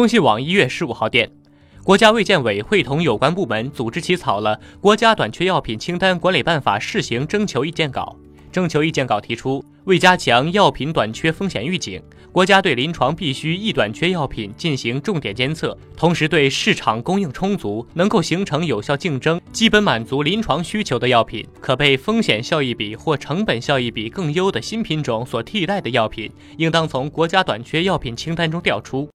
中新网一月十五号电，国家卫健委会同有关部门组织起草了《国家短缺药品清单管理办法试行征求意见稿》。征求意见稿提出，为加强药品短缺风险预警，国家对临床必需易短缺药品进行重点监测，同时对市场供应充足、能够形成有效竞争、基本满足临床需求的药品，可被风险效益比或成本效益比更优的新品种所替代的药品，应当从国家短缺药品清单中调出。